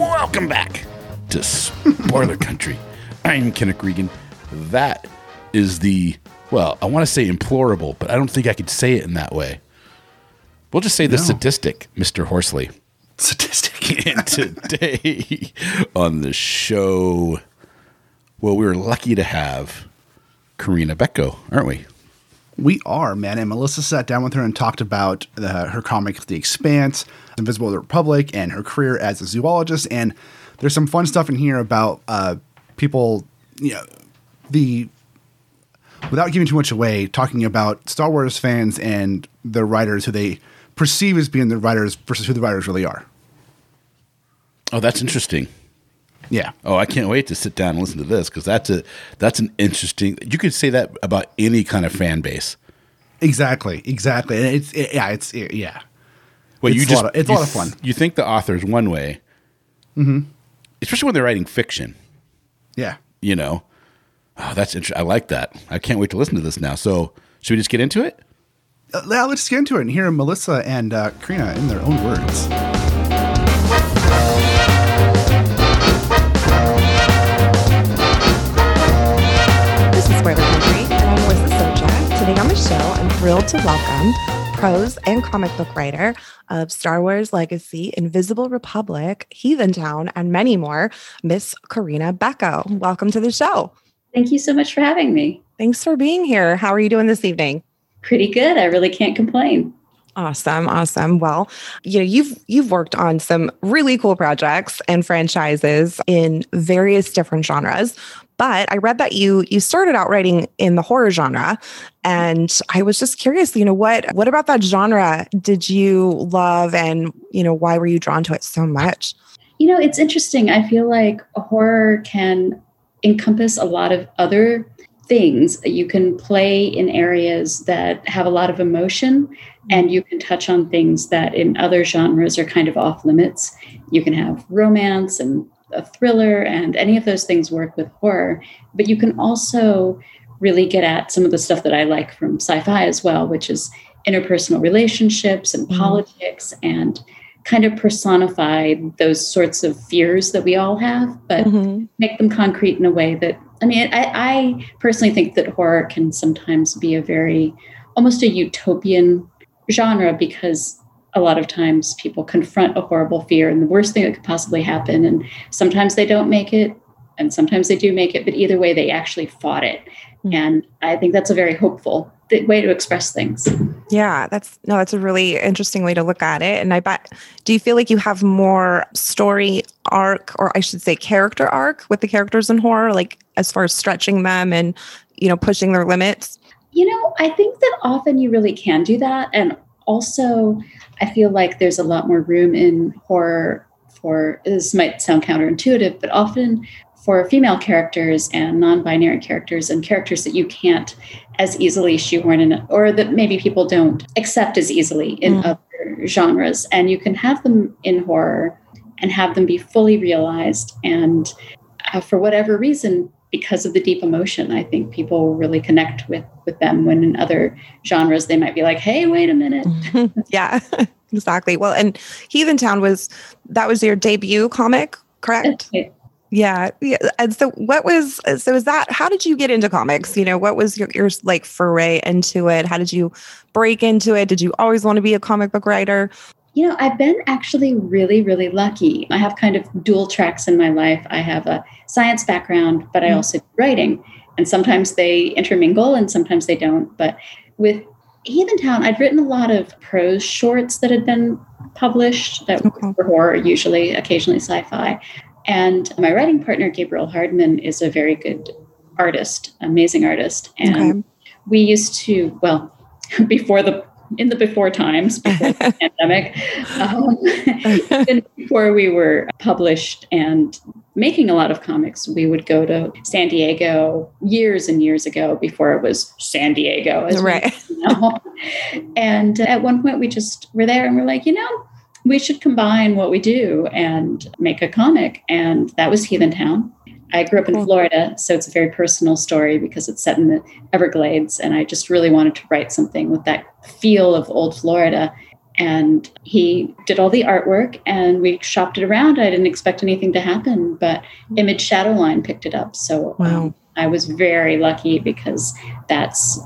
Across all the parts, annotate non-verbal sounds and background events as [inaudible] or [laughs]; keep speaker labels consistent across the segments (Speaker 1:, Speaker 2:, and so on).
Speaker 1: Welcome back to Spoiler Country. I'm Kenric Regan. That is the, well, I want to say implorable, but I don't think I could say it in that way. We'll just say the sadistic, Mr. Horsley.
Speaker 2: Statistic. [laughs]
Speaker 1: And today on the show, well, we were lucky to have Corinna Bechko, aren't we?
Speaker 2: We are, man. And Melissa sat down with her and talked about her comic, The Expanse, Invisible Republic, and her career as a zoologist. And there's some fun stuff in here about uh, people, you know, the without giving too much away, talking about Star Wars fans and the writers who they perceive as being the writers versus who the writers really are.
Speaker 1: Oh, that's interesting.
Speaker 2: Yeah.
Speaker 1: Oh, I can't wait to sit down and listen to this because that's a that's an interesting. You could say that about any kind of fan base.
Speaker 2: Exactly. Exactly. And it's it, yeah. It's it, yeah.
Speaker 1: Well,
Speaker 2: It's
Speaker 1: you just
Speaker 2: of- it's a lot of fun.
Speaker 1: You think the author's one way, mm-hmm. especially when they're writing fiction.
Speaker 2: Yeah.
Speaker 1: You know, oh, that's interesting. I like that. I can't wait to listen to this now. So, should we just get into it?
Speaker 2: Uh, let's get into it and hear Melissa and uh, Corinna in their own words.
Speaker 3: Thrilled to welcome prose and comic book writer of Star Wars Legacy, Invisible Republic, Heathentown, and many more, Miss Corinna Bechko. Welcome to the show.
Speaker 4: Thank you so much for having me.
Speaker 3: Thanks for being here. How are you doing this evening?
Speaker 4: Pretty good. I really can't complain.
Speaker 3: Awesome, awesome. Well, you know, you've you've worked on some really cool projects and franchises in various different genres. But I read that you you started out writing in the horror genre, and I was just curious. You know what what about that genre did you love, and you know why were you drawn to it so much?
Speaker 4: You know, it's interesting. I feel like horror can encompass a lot of other things. You can play in areas that have a lot of emotion, mm-hmm. and you can touch on things that in other genres are kind of off limits. You can have romance and a thriller, and any of those things work with horror. But you can also really get at some of the stuff that I like from sci fi as well, which is interpersonal relationships and
Speaker 3: Mhm.
Speaker 4: politics and kind of personify those sorts of fears that we all have, but
Speaker 3: Mhm.
Speaker 4: make them concrete in a way that I mean, I, I personally think that horror can sometimes be a very almost a utopian genre because a lot of times people confront a horrible fear and the worst thing that could possibly happen, and sometimes they don't make it, and sometimes they do make it, but either way, they actually fought it.
Speaker 3: Hmm.
Speaker 4: And I think that's a very hopeful way to express things.
Speaker 3: Yeah, that's no, that's a really interesting way to look at it. And I bet, do you feel like you have more story arc, or I should say, character arc with the characters in horror, like as far as stretching them and you know pushing their limits?
Speaker 4: You know, I think that often you really can do that. And also, I feel like there's a lot more room in horror for this might sound counterintuitive, but often for female characters and non binary characters and characters that you can't as easily shoehorn in, or that maybe people don't accept as easily in
Speaker 3: Mm.
Speaker 4: other genres. And you can have them in horror and have them be fully realized. And uh, for whatever reason, because of the deep emotion, I think people really connect with with them. When in other genres, they might be like, "Hey, wait a minute." [laughs]
Speaker 3: yeah, [laughs] exactly. Well, and Heathentown was that was your debut comic, correct? Yeah, yeah. And so, what was so? Is that how did you get into comics? You know, what was your your like foray into it? How did you break into it? Did you always want to be a comic book writer?
Speaker 4: You know, I've been actually really, really lucky. I have kind of dual tracks in my life. I have a science background, but I
Speaker 3: Mm.
Speaker 4: also do writing. And sometimes they intermingle and sometimes they don't. But with Heathentown, I'd written a lot of prose shorts that had been published that
Speaker 3: Okay.
Speaker 4: were horror, usually, occasionally sci fi. And my writing partner, Gabriel Hardman, is a very good artist, amazing artist. And
Speaker 3: Okay.
Speaker 4: we used to, well, [laughs] before the in the before times, before the [laughs] pandemic, um, even before we were published and making a lot of comics, we would go to San Diego years and years ago before it was San Diego, as
Speaker 3: Right.
Speaker 4: and at one point, we just were there and we're like, you know, we should combine what we do and make a comic. And that was Heathentown. I grew up in. Florida, so it's a very personal story because it's set in the Everglades. And I just really wanted to write something with that feel of old Florida. And he did all the artwork and we shopped it around. I didn't expect anything to happen, but Image Shadowline picked it up. So um, I was very lucky because that's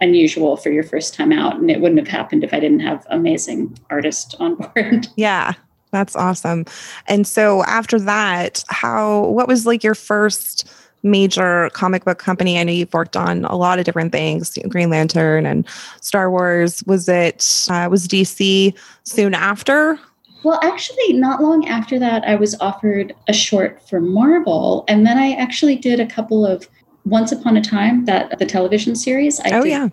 Speaker 4: unusual for your first time out. And it wouldn't have happened if I didn't have amazing artists on [laughs] board.
Speaker 3: Yeah, that's awesome. And so after that, how what was like your first major comic book company? I know you've worked on a lot of different things, Green Lantern and Star Wars. Was it uh, was DC soon after?
Speaker 4: Well, actually, not long after that, I was offered a short for Marvel. And then I actually did a couple of Once Upon a Time, that the television series. I
Speaker 3: oh
Speaker 4: did
Speaker 3: yeah.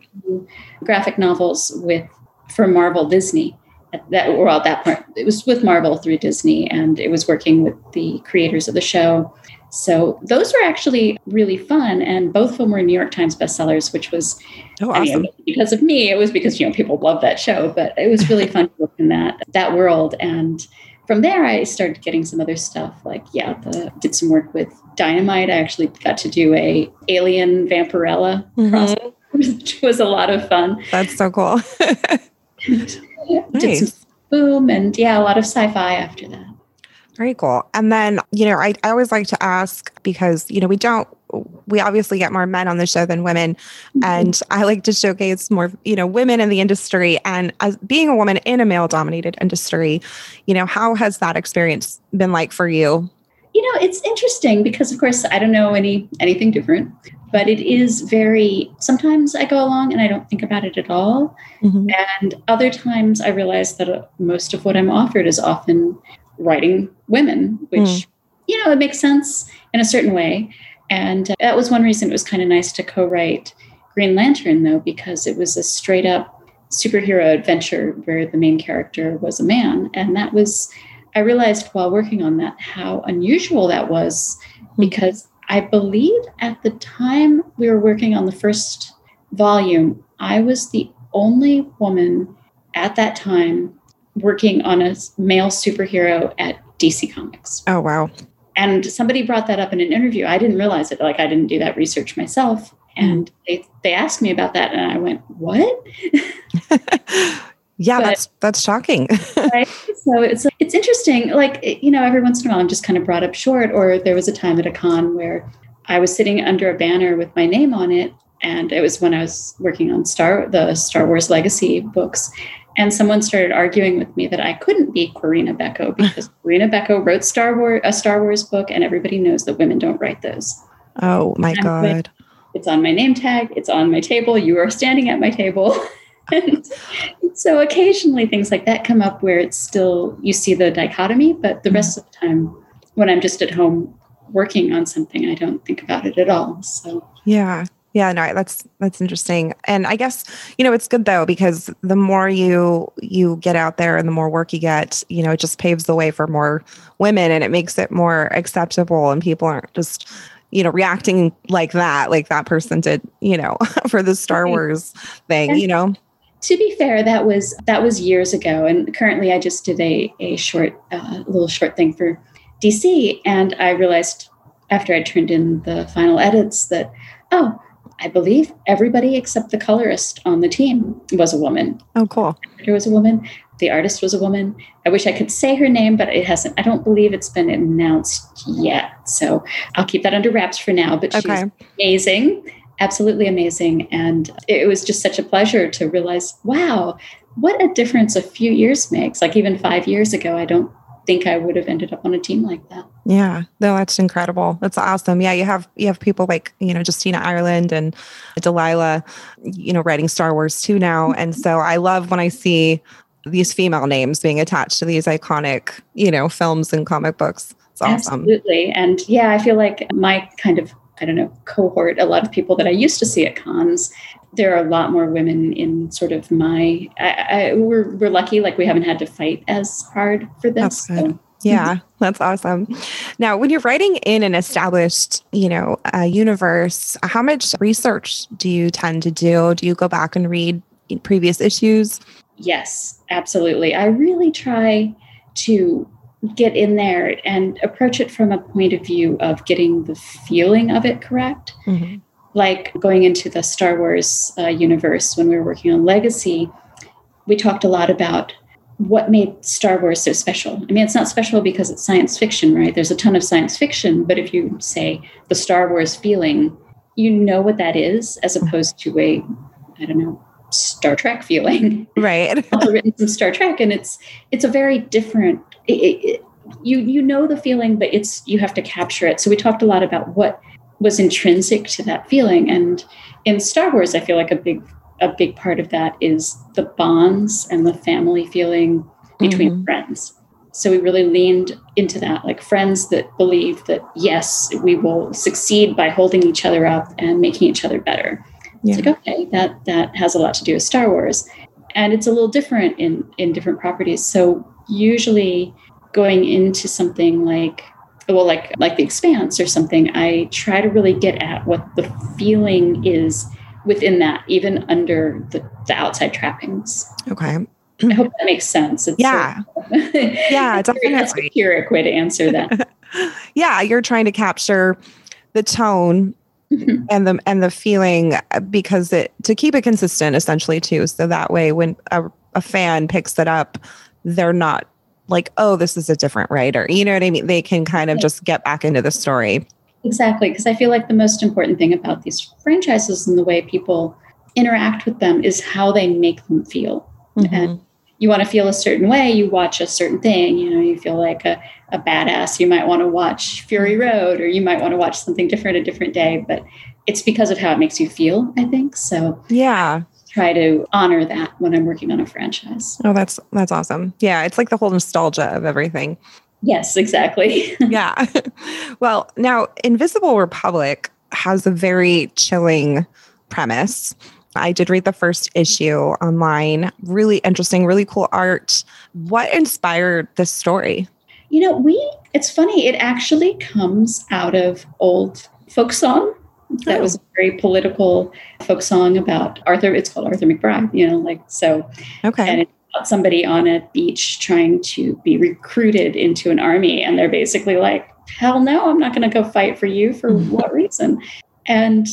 Speaker 4: graphic novels with for Marvel Disney. At that well, at that point, it was with Marvel through Disney, and it was working with the creators of the show. So those were actually really fun, and both of them were New York Times bestsellers, which was
Speaker 3: Oh
Speaker 4: I mean,
Speaker 3: awesome.
Speaker 4: because of me. It was because you know people love that show, but it was really fun to work in that that world. And from there, I started getting some other stuff. Like yeah, the, did some work with Dynamite. I actually got to do a Alien Vampirella cross,
Speaker 3: Mhm. [laughs]
Speaker 4: which was a lot of fun.
Speaker 3: That's so cool. [laughs] Hmm.
Speaker 4: Did some boom and yeah, a lot of sci-fi after that.
Speaker 3: Very cool. And then, you know, I, I always like to ask because, you know, we don't, we obviously get more men on the show than women. Mm-hmm. And I like to showcase more, you know, women in the industry. And as being a woman in a male dominated industry, you know, how has that experience been like for you?
Speaker 4: You know it's interesting because of course i don't know any anything different but it is very sometimes i go along and i don't think about it at all. And other times i realize that uh, most of what i'm offered is often writing women which
Speaker 3: Mm.
Speaker 4: you know it makes sense in a certain way. And uh, that was one reason it was kind of nice to co-write green lantern though because it was a straight up superhero adventure where the main character was a man. And that was I realized while working on that how unusual that was hmm. because I believe at the time we were working on the first volume, I was the only woman at that time working on a male superhero at DC Comics.
Speaker 3: Oh, wow.
Speaker 4: And somebody brought that up in an interview. I didn't realize it. Like I didn't do that research myself. Hmm. And they, they asked me about that, and I went, "What?" [laughs]
Speaker 3: yeah,
Speaker 4: But-
Speaker 3: that's that's shocking. [laughs]
Speaker 4: right? So it's it's interesting. Like you know, every once in a while, I'm just kind of brought up short. Or there was a time at a con where I was sitting under a banner with my name on it, and it was when I was working on Star the Star Wars Legacy books. And someone started arguing with me that I couldn't be Corinna Bechko [laughs] because Corinna Bechko wrote Star Wars a Star Wars book, and everybody knows that women don't write those.
Speaker 3: oh my God.
Speaker 4: It's on my name tag. It's on my table. You are standing at my table. [laughs] and so occasionally things like that come up where it's still, you see the dichotomy, but the rest of the time, when I'm just at home working on something, I don't think about it at all. So,
Speaker 3: Yeah. Yeah, no, that's that's interesting. And I guess, you know, it's good though because the more you you get out there and the more work you get, you know, it just paves the way for more women and it makes it more acceptable and people aren't just, you know, reacting like that, like that person did, you know, [laughs] for the Star Wars thing, you know.
Speaker 4: To be fair, that was that was years ago, and currently I just did a a short, uh, little short thing for DC, and I realized after I turned in the final edits that oh, I believe everybody except the colorist on the team was a woman.
Speaker 3: Oh, cool.
Speaker 4: There was a woman. The artist was a woman. I wish I could say her name, but it hasn't. I don't believe it's been announced yet. So I'll keep that under wraps for now. But she's
Speaker 3: Okay.
Speaker 4: amazing, absolutely amazing. And it was just such a pleasure to realize, wow, what a difference a few years makes. Like even five years ago, I don't think I would have ended up on a team like that.
Speaker 3: Yeah, no, that's incredible. That's awesome. Yeah, you have you have people like you know Justina Ireland and Delilah, you know, writing Star Wars too now, and so I love when I see these female names being attached to these iconic you know films and comic books. It's awesome.
Speaker 4: Absolutely, and yeah, I feel like my kind of I don't know cohort, a lot of people that I used to see at cons there are a lot more women in sort of my I, I, we're, we're lucky like we haven't had to fight as hard for this
Speaker 3: so. yeah [laughs] that's awesome. Now when you're writing in an established you know a universe how much research do you tend to do? Do you go back and read previous issues?
Speaker 4: Yes absolutely. I really try to get in there and approach it from a point of view of getting the feeling of it correct mm-hmm like going into the Star Wars uh, universe when we were working on Legacy, we talked a lot about what made Star Wars so special. I mean, it's not special because it's science fiction, right? There's a ton of science fiction, but if you say the Star Wars feeling, you know what that is, as opposed to a, I don't know, Star Trek feeling. [laughs]
Speaker 3: Right.
Speaker 4: I've also written some Star Trek, and it's it's a very different. It, it, you you know the feeling, but it's you have to capture it. So we talked a lot about what was intrinsic to that feeling. And in Star Wars, I feel like a big a big part of that is the bonds and the family feeling between mm-hmm. friends. So we really leaned into that, like friends that believe that yes, we will succeed by holding each other up and making each other better. Yeah. It's like okay, that that has a lot to do with Star Wars, and it's a little different in in different properties. So usually going into something like well like like the expanse or something i try to really get at what the feeling is within that even under the, the outside trappings.
Speaker 3: Okay.
Speaker 4: I hope that makes sense.
Speaker 3: It's yeah. sort of, yeah [laughs] it's a very
Speaker 4: esoteric way to answer that. [laughs]
Speaker 3: Yeah you're trying to capture the tone mm-hmm. and the and the feeling uh, because it to keep it consistent essentially too so that way when a, a fan picks it up they're not like, oh, this is a different writer. You know what I mean? They can kind of just get back into the story.
Speaker 4: Exactly. Because I feel like the most important thing about these franchises and the way people interact with them is how they make them feel. Mm-hmm. And you want to feel a certain way, you watch a certain thing. You know, you feel like a, a badass, you might want to watch Fury Road, or you might want to watch something different a different day. But it's because of how it makes you feel, I think. So,
Speaker 3: yeah
Speaker 4: try to honor that when I'm working on a franchise.
Speaker 3: Oh, that's that's awesome. Yeah, it's like the whole nostalgia of everything.
Speaker 4: Yes, exactly. [laughs]
Speaker 3: yeah. well, now Invisible Republic has a very chilling premise. I did read the first issue online. Really interesting, really cool art. What inspired this story?
Speaker 4: You know, we it's funny, it actually comes out of old folk song that was a oh. very political folk song about Arthur. It's called Arthur McBride, you know, like so.
Speaker 3: Okay.
Speaker 4: And it's about somebody on a beach trying to be recruited into an army. And they're basically like, hell no, I'm not going to go fight for you. For [laughs] what reason? And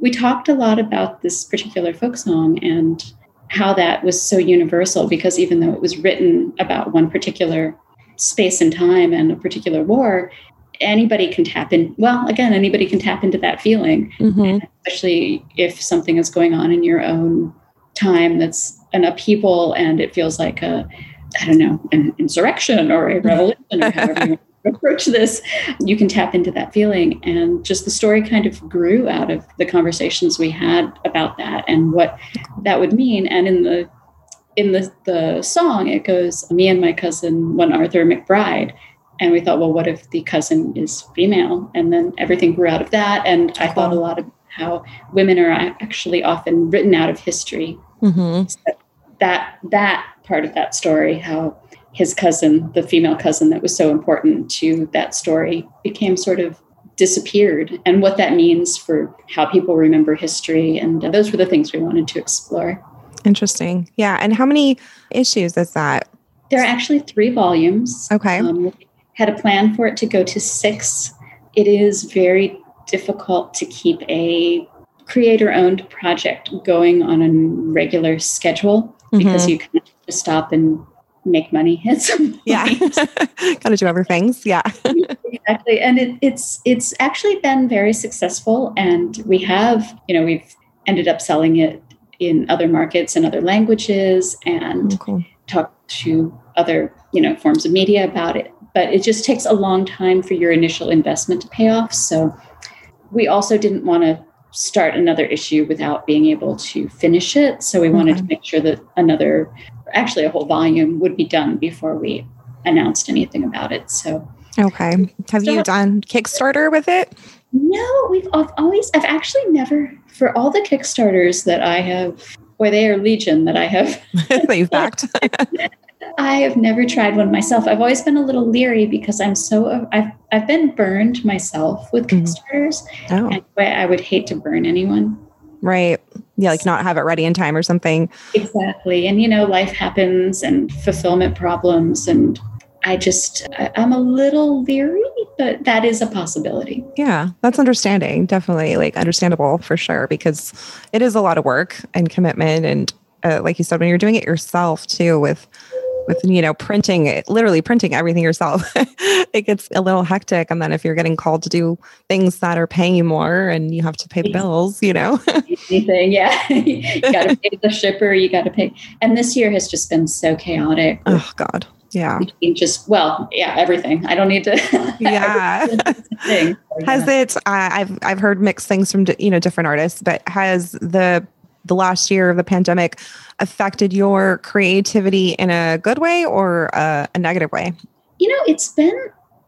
Speaker 4: we talked a lot about this particular folk song and how that was so universal because even though it was written about one particular space and time and a particular war, anybody can tap in well again anybody can tap into that feeling mm-hmm. especially if something is going on in your own time that's an upheaval and it feels like a i don't know an insurrection or a [laughs] revolution or however you approach this you can tap into that feeling. And just the story kind of grew out of the conversations we had about that and what that would mean. And in the in the, the song it goes me and my cousin one arthur mcbride. And we thought well what if the cousin is female? And then everything grew out of that. And i thought a lot of how women are actually often written out of history. Mm-hmm. so that that part of that story how his cousin the female cousin that was so important to that story became sort of disappeared. And what that means for how people remember history and those were the things we wanted to explore.
Speaker 3: Interesting. Yeah and how many issues is that?
Speaker 4: There are actually three volumes.
Speaker 3: Okay. Um,
Speaker 4: had a plan for it to go to six. It is very difficult to keep a creator owned project going on a regular schedule mm-hmm. because you can stop and make money [laughs] at some
Speaker 3: Yeah. [laughs] Gotta do other things. Yeah.
Speaker 4: exactly. And it, it's it's actually been very successful. And we have, you know, we've ended up selling it in other markets and other languages and
Speaker 3: Oh, cool.
Speaker 4: talk to other you know forms of media about it but it just takes a long time for your initial investment to pay off so we also didn't want to start another issue without being able to finish it so we wanted
Speaker 3: Okay.
Speaker 4: to make sure that another actually a whole volume would be done before we announced anything about it so
Speaker 3: Okay. Have you done Kickstarter with it?
Speaker 4: no we've I've always i've actually never for all the kickstarters that i have or they are legion that i have [laughs]
Speaker 3: that you've backed? [laughs]
Speaker 4: I have never tried one myself. I've always been a little leery because I'm so I've I've been burned myself with
Speaker 3: Mhm.
Speaker 4: Kickstarters.
Speaker 3: oh,
Speaker 4: And I would hate to burn anyone.
Speaker 3: right. Yeah, like not have it ready in time or something.
Speaker 4: Exactly. And you know, life happens and fulfillment problems and I just I'm a little leery, but that is a possibility.
Speaker 3: Yeah, that's understanding. Definitely like understandable for sure because it is a lot of work and commitment and uh, like you said when you're doing it yourself too with with you know printing literally printing everything yourself [laughs] it gets a little hectic and then if you're getting called to do things that are paying you more and you have to pay the bills you know [laughs]
Speaker 4: Anything, yeah. [laughs] you gotta pay the shipper, you gotta pay. And this year has just been so chaotic.
Speaker 3: oh god yeah
Speaker 4: just well, yeah, everything. I don't need to
Speaker 3: Yeah. Has it? I I've I've heard mixed things from you know different artists, but has the the last year of the pandemic affected your creativity in a good way or a, a negative way?
Speaker 4: you know it's been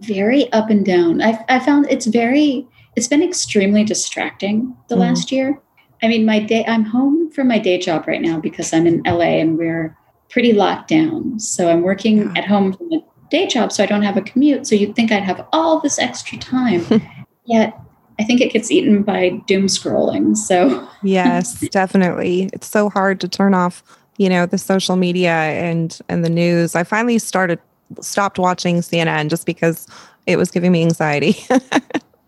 Speaker 4: very up and down i i found it's very it's been extremely distracting the
Speaker 3: Mhm.
Speaker 4: last year i mean my day i'm home from my day job right now because i'm in la and we're pretty locked down so i'm working
Speaker 3: Yeah.
Speaker 4: at home from a day job so i don't have a commute so you'd think i'd have all this extra time [laughs] yet i think it gets eaten by doom scrolling so
Speaker 3: Yes, [laughs] definitely. It's so hard to turn off, you know, the social media and and the news. I finally started stopped watching CNN just because it was giving me anxiety. [laughs]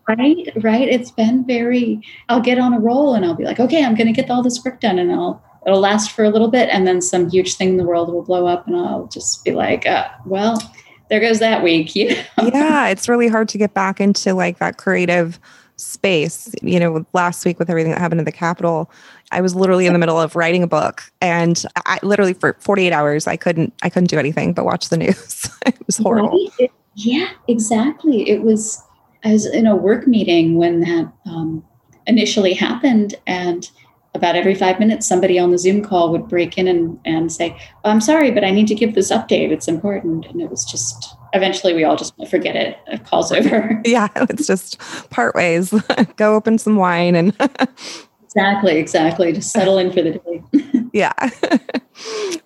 Speaker 4: Right, right. It's been very. I'll get on a roll and I'll be like, okay, I'm going to get all this work done, and I'll it'll last for a little bit, and then some huge thing in the world will blow up, and I'll just be like, uh, well, there goes that week. [laughs] You know?
Speaker 3: yeah, it's really hard to get back into like that creative space. You know, last week with everything that happened in the Capitol, I was literally in the middle of writing a book, and I literally for 48 hours I couldn't I couldn't do anything but watch the news. [laughs] it was horrible.
Speaker 4: Right? It- yeah, exactly. It was. I was in a work meeting when that um, initially happened, and about every five minutes, somebody on the Zoom call would break in and, and say, "Oh, "I'm sorry, but I need to give this update. It's important." And it was just. Eventually, we all just forget it. It calls over. [laughs]
Speaker 3: Yeah, it's just part ways. [laughs] Go open some wine and [laughs]
Speaker 4: Exactly, exactly. Just settle in for the day.
Speaker 3: yeah.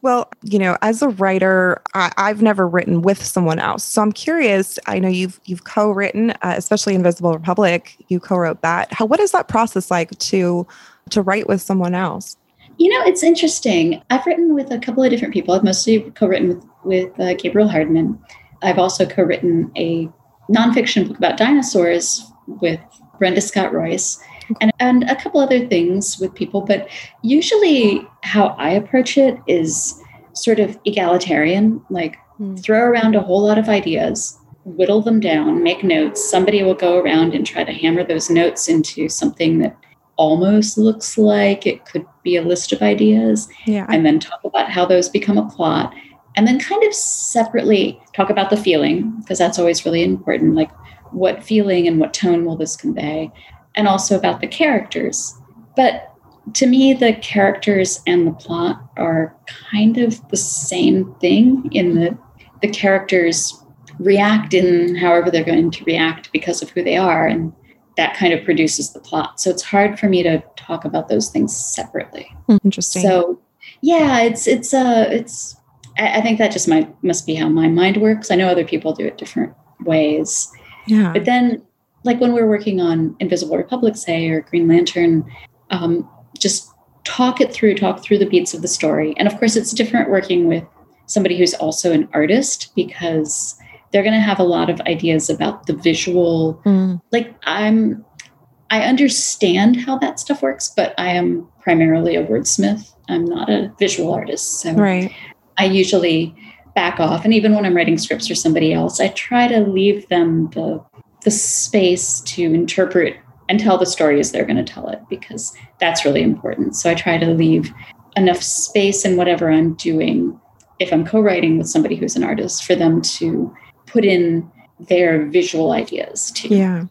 Speaker 3: well, you know, as a writer, I, I've never written with someone else, so I'm curious. I know you've you've co-written, uh, especially Invisible Republic. You co-wrote that. How what is that process like to to write with someone else?
Speaker 4: You know, it's interesting. I've written with a couple of different people. I've mostly co-written with with uh, Gabriel Hardman. I've also co-written a nonfiction book about dinosaurs with Brenda Scott Royce, and and a couple other things with people. But usually, how I approach it is sort of egalitarian. Like
Speaker 3: Hmm.
Speaker 4: throw around a whole lot of ideas, whittle them down, make notes. Somebody will go around and try to hammer those notes into something that almost looks like it could be a list of ideas
Speaker 3: Yeah.
Speaker 4: and then talk about how those become a plot and then kind of separately talk about the feeling because that's always really important like what feeling and what tone will this convey and also about the characters. But to me the characters and the plot are kind of the same thing in the the characters react in however they're going to react because of who they are and that kind of produces the plot. So it's hard for me to talk about those things separately.
Speaker 3: Interesting.
Speaker 4: so yeah it's it's uh it's I, I think that just might must be how my mind works. I know other people do it different ways.
Speaker 3: Yeah.
Speaker 4: but then like when we're working on invisible republic say or green lantern um, just talk it through talk through the beats of the story. And of course it's different working with somebody who's also an artist because they're going to have a lot of ideas about the visual.
Speaker 3: Mm,
Speaker 4: like i'm i understand how that stuff works but i am primarily a wordsmith. I'm not a visual artist so
Speaker 3: right.
Speaker 4: I usually back off and even when i'm writing scripts for somebody else i try to leave them the the space to interpret and tell the story as they're going to tell it because that's really important. So I try to leave enough space in whatever I'm doing if I'm co-writing with somebody who's an artist for them to put in their visual ideas too.
Speaker 3: Yeah.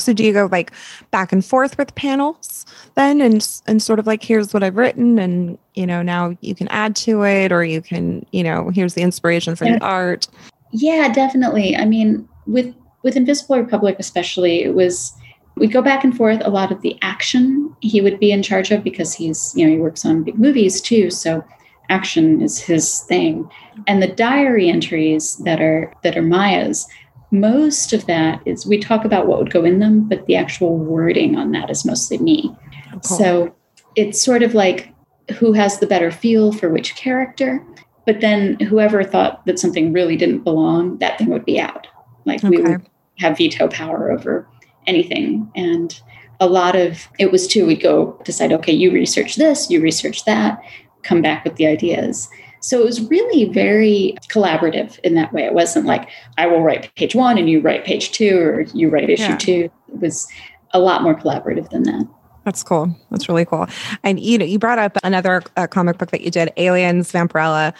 Speaker 3: So do you go like back and forth with panels then and and sort of like here's what I've written and you know now you can add to it or you can you know here's the inspiration for yeah. the art.
Speaker 4: Yeah, definitely. I mean with with Invisible Republic especially it was we go back and forth a lot of the action he would be in charge of because he's you know he works on big movies too so action is his thing and the diary entries that are that are Maia's most of that is we talk about what would go in them but the actual wording on that is mostly me oh, so it's sort of like who has the better feel for which character but then whoever thought that something really didn't belong that thing would be out like okay. we would have veto power over anything. And a lot of it was too, we'd go decide, okay, you research this, you research that, come back with the ideas. So it was really very collaborative in that way. It wasn't like I will write page one and you write page two or you write issue yeah. two. It was a lot more collaborative than that.
Speaker 3: That's cool. That's really cool. And you know, you brought up another uh, comic book that you did, Aliens Vampirella,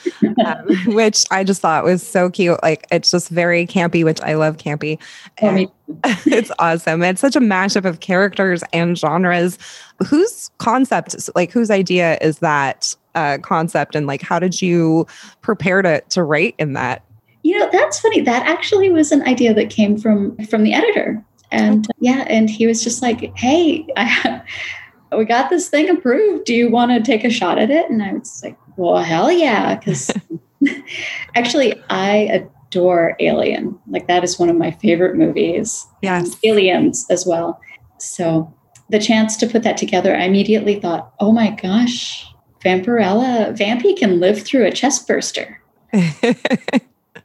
Speaker 3: [laughs] um, which I just thought was so cute. Like it's just very campy, which I love campy. And [laughs] it's awesome. It's such a mashup of characters and genres. Whose concept, like whose idea is that uh, concept, and like how did you prepare to to write in that?
Speaker 4: You know, that's funny. That actually was an idea that came from from the editor and yeah, and he was just like, "Hey, I, [laughs] we got this thing approved. Do you want to take a shot at it?" And I was like, "Well, hell yeah!" Because [laughs] [laughs] actually, I adore Alien. Like that is one of my favorite movies.
Speaker 3: Yes,
Speaker 4: Aliens as well. So the chance to put that together, I immediately thought, "Oh my gosh, Vampirella, Vampy can live through a chest burster." and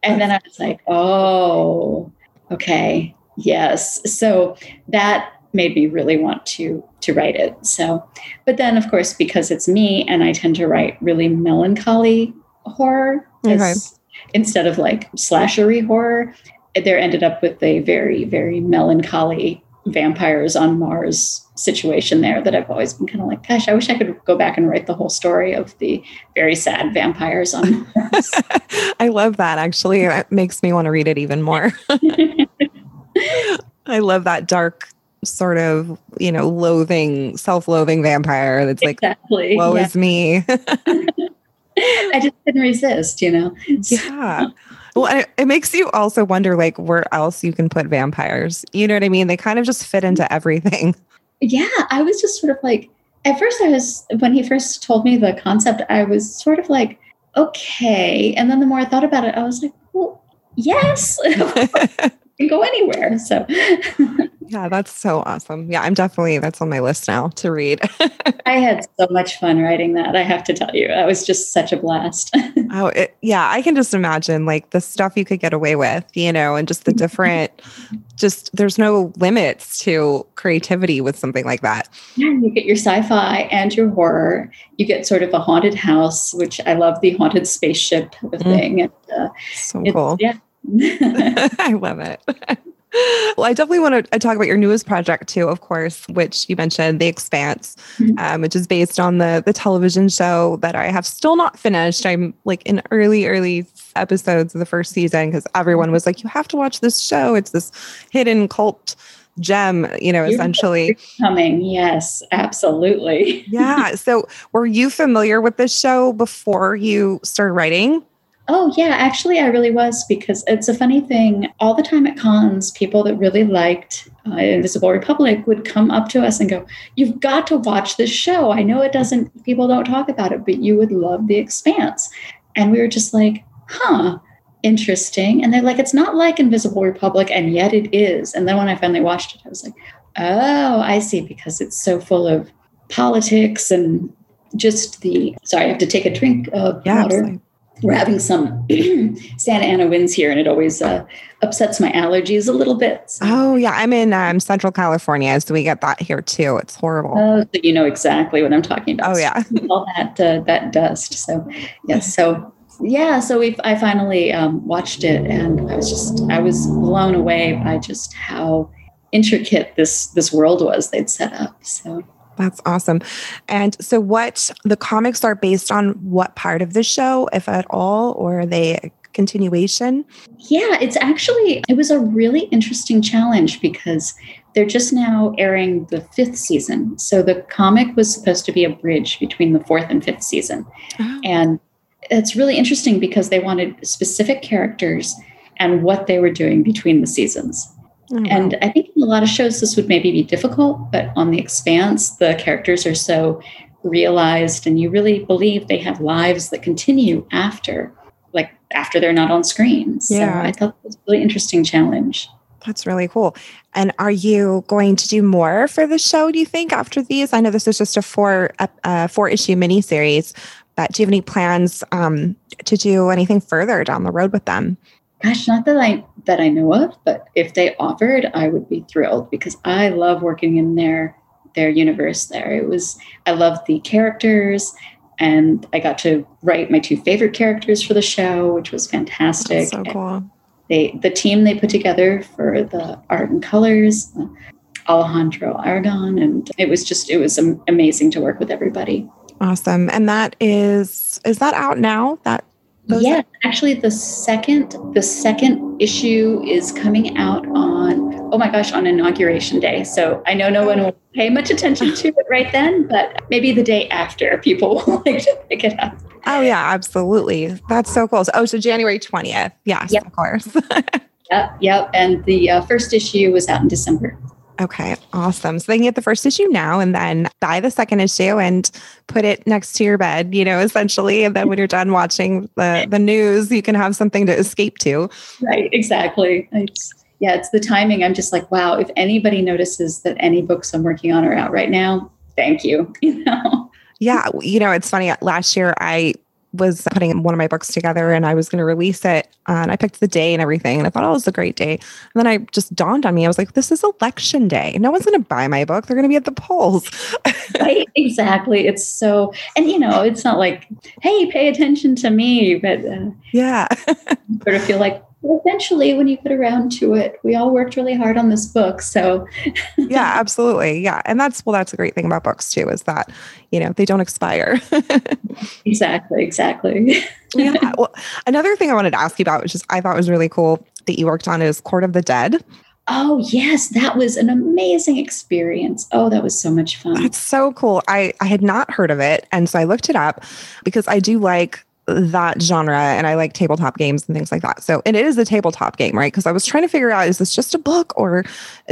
Speaker 4: then I was like, "Oh, okay." Yes. So that made me really want to to write it. So, but then of course because it's me and I tend to write really melancholy horror okay. instead of like slashery horror, there ended up with a very very melancholy vampires on Mars situation there that I've always been kind of like, gosh, I wish I could go back and write the whole story of the very sad vampires on Mars. [laughs]
Speaker 3: I love that actually. It makes me want to read it even more. [laughs] I love that dark sort of, you know, loathing, self-loathing vampire that's like, exactly. woe yeah. is me. [laughs]
Speaker 4: I just couldn't resist, you know?
Speaker 3: Yeah. Well, it, it makes you also wonder, like, where else you can put vampires. You know what I mean? They kind of just fit into mm-hmm. everything.
Speaker 4: Yeah. I was just sort of like, at first, I was, when he first told me the concept, I was sort of like, okay. And then the more I thought about it, I was like, well, yes [laughs] [laughs] can go anywhere. So [laughs]
Speaker 3: yeah, that's so awesome. Yeah, I'm definitely that's on my list now to read. [laughs]
Speaker 4: I had so much fun writing that. I have to tell you, that was just such a blast. [laughs]
Speaker 3: oh, it, yeah, I can just imagine like the stuff you could get away with, you know, and just the different. just there's no limits to creativity with something like that.
Speaker 4: Yeah, you get your sci-fi and your horror. You get sort of a haunted house, which I love the haunted spaceship mm. thing. And, uh,
Speaker 3: so cool.
Speaker 4: Yeah, [laughs]
Speaker 3: I love it. [laughs] well, I definitely want to talk about your newest project too, of course, which you mentioned, The Expanse, mm-hmm. um, which is based on the the television show that I have still not finished. I'm like in early, early episodes of the first season because everyone was like, "You have to watch this show. It's this hidden cult." gem you know essentially
Speaker 4: coming yes absolutely [laughs]
Speaker 3: yeah so were you familiar with this show before you started writing
Speaker 4: Oh, yeah, actually, I really was because it's a funny thing. All the time at cons, people that really liked uh, Invisible Republic would come up to us and go, You've got to watch this show. I know it doesn't, people don't talk about it, but you would love The Expanse. And we were just like, Huh, interesting. And they're like, It's not like Invisible Republic, and yet it is. And then when I finally watched it, I was like, Oh, I see, because it's so full of politics and just the sorry, I have to take a drink of yeah, water. Absolutely we're having some [clears throat] Santa Ana winds here, and it always uh, upsets my allergies a little bit.
Speaker 3: So. Oh yeah, I'm in um, Central California, so we get that here too. It's horrible.
Speaker 4: Oh, so you know exactly what I'm talking about.
Speaker 3: Oh yeah, [laughs]
Speaker 4: all that uh, that dust. So yes, so yeah, so we I finally um, watched it, and I was just I was blown away by just how intricate this this world was they'd set up. So
Speaker 3: that's awesome. And so, what the comics are based on what part of the show, if at all, or are they a continuation?
Speaker 4: Yeah, it's actually, it was a really interesting challenge because they're just now airing the fifth season. So, the comic was supposed to be a bridge between the fourth and fifth season. Oh. And it's really interesting because they wanted specific characters and what they were doing between the seasons. Oh, and I think in a lot of shows this would maybe be difficult, but on The Expanse, the characters are so realized and you really believe they have lives that continue after, like after they're not on screen. So yeah. I thought it was a really interesting challenge.
Speaker 3: That's really cool. And are you going to do more for the show? Do you think after these? I know this is just a four uh, four issue miniseries, but do you have any plans um, to do anything further down the road with them?
Speaker 4: Gosh, not that I that I know of, but if they offered, I would be thrilled because I love working in their their universe there. It was I loved the characters and I got to write my two favorite characters for the show, which was fantastic.
Speaker 3: That's so cool.
Speaker 4: they the team they put together for the art and colors, Alejandro Aragon, and it was just it was amazing to work with everybody.
Speaker 3: Awesome. And that is is that out now? That
Speaker 4: yeah, actually the second the second issue is coming out on oh my gosh on inauguration day. So I know no one will pay much attention to it right then, but maybe the day after people [laughs] will like to pick it up.
Speaker 3: Oh yeah, absolutely. That's so cool. So, oh, so January 20th. Yes, yep. of course. [laughs]
Speaker 4: yep, yep. And the uh, first issue was out in December.
Speaker 3: Okay, awesome. So they can get the first issue now and then buy the second issue and put it next to your bed, you know, essentially. And then when you're done watching the, the news, you can have something to escape to.
Speaker 4: Right, exactly. It's, yeah, it's the timing. I'm just like, wow, if anybody notices that any books I'm working on are out right now, thank you. [laughs] You know?
Speaker 3: Yeah, you know, it's funny. Last year, I was putting one of my books together and I was going to release it. and I picked the day and everything. And I thought, oh, it was a great day. And then I just dawned on me, I was like, this is election day. No one's going to buy my book. They're going to be at the polls. [laughs]
Speaker 4: right. Exactly. It's so, and you know, it's not like, hey, pay attention to me. But uh,
Speaker 3: yeah, [laughs]
Speaker 4: sort of feel like, eventually when you get around to it we all worked really hard on this book so [laughs]
Speaker 3: yeah absolutely yeah and that's well that's a great thing about books too is that you know they don't expire [laughs]
Speaker 4: exactly exactly [laughs]
Speaker 3: yeah well another thing i wanted to ask you about which is i thought was really cool that you worked on is court of the dead
Speaker 4: Oh, yes, that was an amazing experience. Oh, that was so much fun.
Speaker 3: It's so cool. I, I had not heard of it. And so I looked it up because I do like that genre and I like tabletop games and things like that. So, and it is a tabletop game, right? Because I was trying to figure out is this just a book or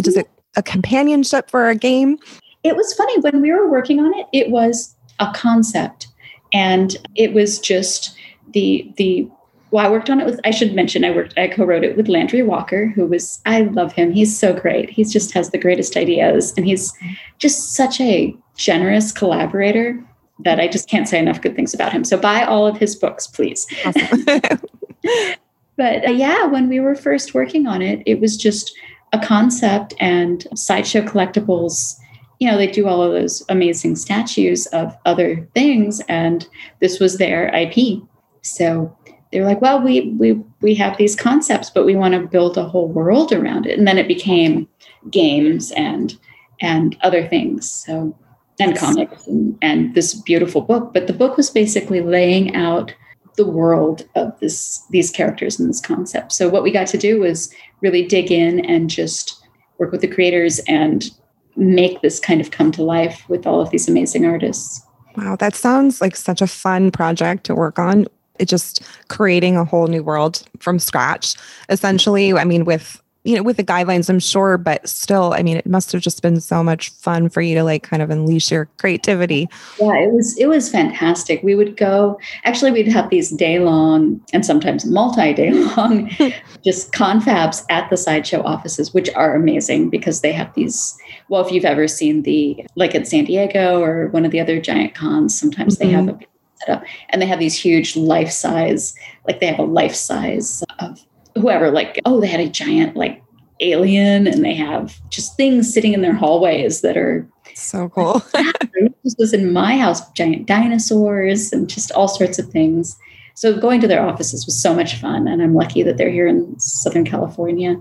Speaker 3: does it a companionship for a game?
Speaker 4: It was funny when we were working on it, it was a concept and it was just the the well, I worked on it with I should mention I worked I co-wrote it with Landry Walker, who was I love him. He's so great. He just has the greatest ideas and he's just such a generous collaborator that I just can't say enough good things about him. So buy all of his books, please. Awesome. [laughs] but uh, yeah, when we were first working on it, it was just a concept and sideshow collectibles. You know, they do all of those amazing statues of other things, and this was their IP. So they're like, well, we we we have these concepts, but we want to build a whole world around it. And then it became games and and other things. So and comics and, and this beautiful book. But the book was basically laying out the world of this these characters and this concept. So what we got to do was really dig in and just work with the creators and make this kind of come to life with all of these amazing artists.
Speaker 3: Wow, that sounds like such a fun project to work on. It just creating a whole new world from scratch. Essentially, I mean with you know, with the guidelines, I'm sure, but still, I mean, it must have just been so much fun for you to like kind of unleash your creativity.
Speaker 4: Yeah, it was it was fantastic. We would go actually we'd have these day long and sometimes multi-day long [laughs] just confabs at the sideshow offices, which are amazing because they have these well, if you've ever seen the like at San Diego or one of the other giant cons, sometimes mm-hmm. they have mm-hmm. a up and they have these huge life size, like they have a life size of whoever, like, oh, they had a giant like alien and they have just things sitting in their hallways that are
Speaker 3: so cool. [laughs]
Speaker 4: this was in my house, giant dinosaurs and just all sorts of things. So going to their offices was so much fun. And I'm lucky that they're here in Southern California.